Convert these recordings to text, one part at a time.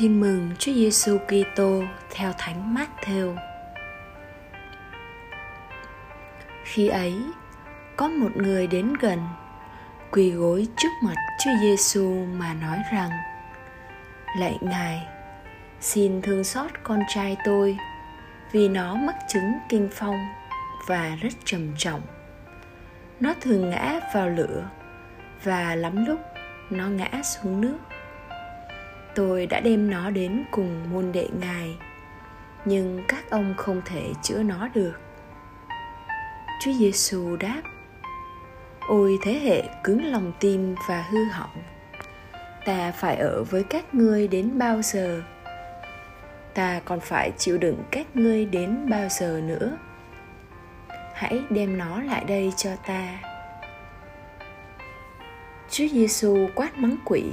Tin mừng Chúa Giêsu Kitô theo Thánh Matthew. Khi ấy, có một người đến gần, quỳ gối trước mặt Chúa Giêsu mà nói rằng: Lạy Ngài, xin thương xót con trai tôi, vì nó mắc chứng kinh phong và rất trầm trọng. Nó thường ngã vào lửa và lắm lúc nó ngã xuống nước tôi đã đem nó đến cùng môn đệ ngài, nhưng các ông không thể chữa nó được. Chúa giêsu đáp, ôi thế hệ cứng lòng tim và hư hỏng, ta phải ở với các ngươi đến bao giờ? Ta còn phải chịu đựng các ngươi đến bao giờ nữa? Hãy đem nó lại đây cho ta. Chúa giêsu quát mắng quỷ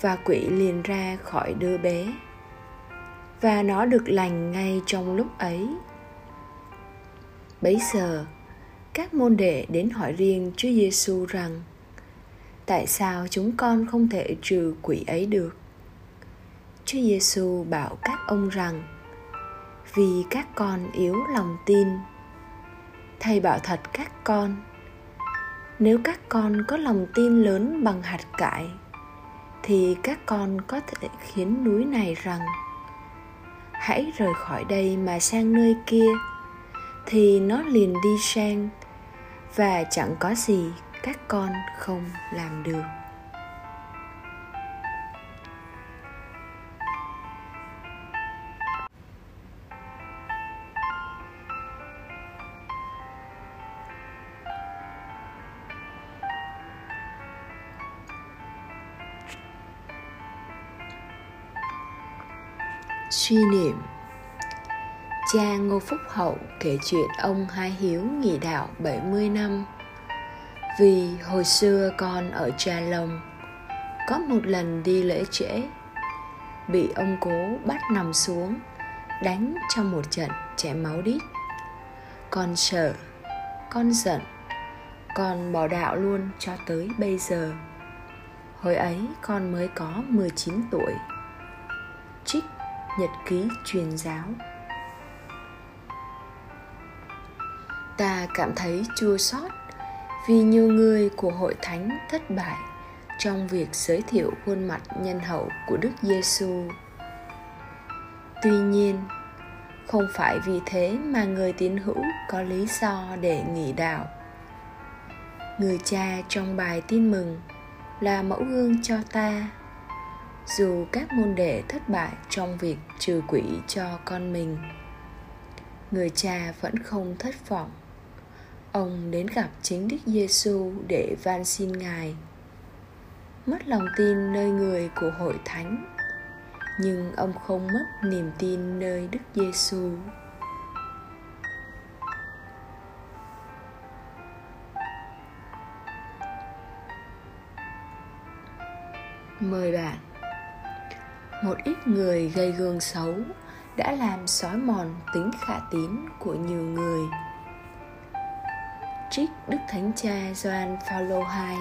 và quỷ liền ra khỏi đứa bé. Và nó được lành ngay trong lúc ấy. Bấy giờ, các môn đệ đến hỏi riêng Chúa Giêsu rằng, tại sao chúng con không thể trừ quỷ ấy được? Chúa Giêsu bảo các ông rằng, vì các con yếu lòng tin. Thầy bảo thật các con, nếu các con có lòng tin lớn bằng hạt cải thì các con có thể khiến núi này rằng hãy rời khỏi đây mà sang nơi kia, thì nó liền đi sang, và chẳng có gì các con không làm được. Suy niệm. Cha Ngô Phúc Hậu kể chuyện ông Hai Hiếu nghỉ đạo 70 năm. Vì hồi xưa con ở Trà Lồng Có một lần đi lễ trễ, Bị ông cố bắt nằm xuống, Đánh trong một trận chảy máu đít. Con sợ, Con giận, Con bỏ đạo luôn cho tới bây giờ. Hồi ấy con mới có 19 tuổi. Trích nhật ký truyền giáo ta cảm thấy chua xót vì nhiều người của hội thánh thất bại trong việc giới thiệu khuôn mặt nhân hậu của Đức Giêsu. Tuy nhiên, không phải vì thế mà người tín hữu có lý do để nghỉ đạo. Người cha trong bài tin mừng là mẫu gương cho ta dù các môn đệ thất bại trong việc trừ quỷ cho con mình, người cha vẫn không thất vọng. Ông đến gặp chính đức giêsu để van xin ngài. Mất lòng tin nơi người của hội thánh, nhưng ông không mất niềm tin nơi đức giêsu mời bạn một ít người gây gương xấu đã làm xói mòn tính khả tín của nhiều người. Trích đức thánh cha Gioan Phaolô II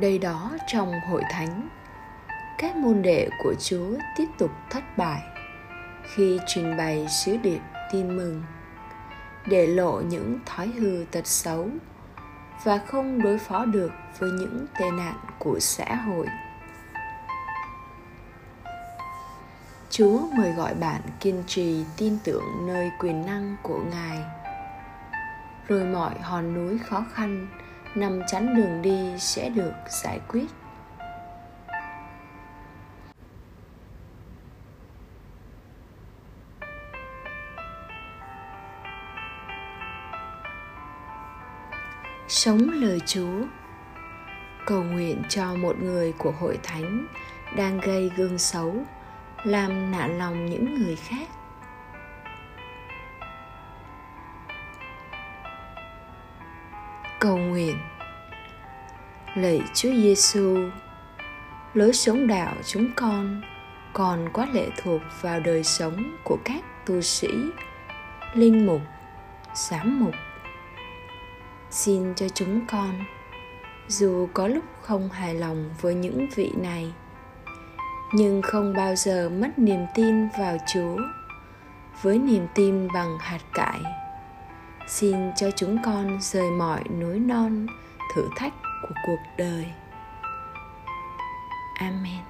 đây đó trong hội thánh, các môn đệ của Chúa tiếp tục thất bại khi trình bày sứ điệp tin mừng, để lộ những thói hư tật xấu và không đối phó được với những tệ nạn của xã hội. Chúa mời gọi bạn kiên trì tin tưởng nơi quyền năng của ngài. Rồi mọi hòn núi khó khăn, nằm chắn đường đi sẽ được giải quyết. Sống lời Chúa. Cầu nguyện cho một người của hội thánh đang gây gương xấu, làm nản lòng những người khác. Cầu nguyện Lạy Chúa Giêsu, lối sống đạo chúng con còn quá lệ thuộc vào đời sống của các tu sĩ, linh mục, giám mục xin cho chúng con. Dù có lúc không hài lòng với những vị này, nhưng không bao giờ mất niềm tin vào chúa. Với niềm tin bằng hạt cải, xin cho chúng con rời mọi núi non thử thách của cuộc đời. Amen.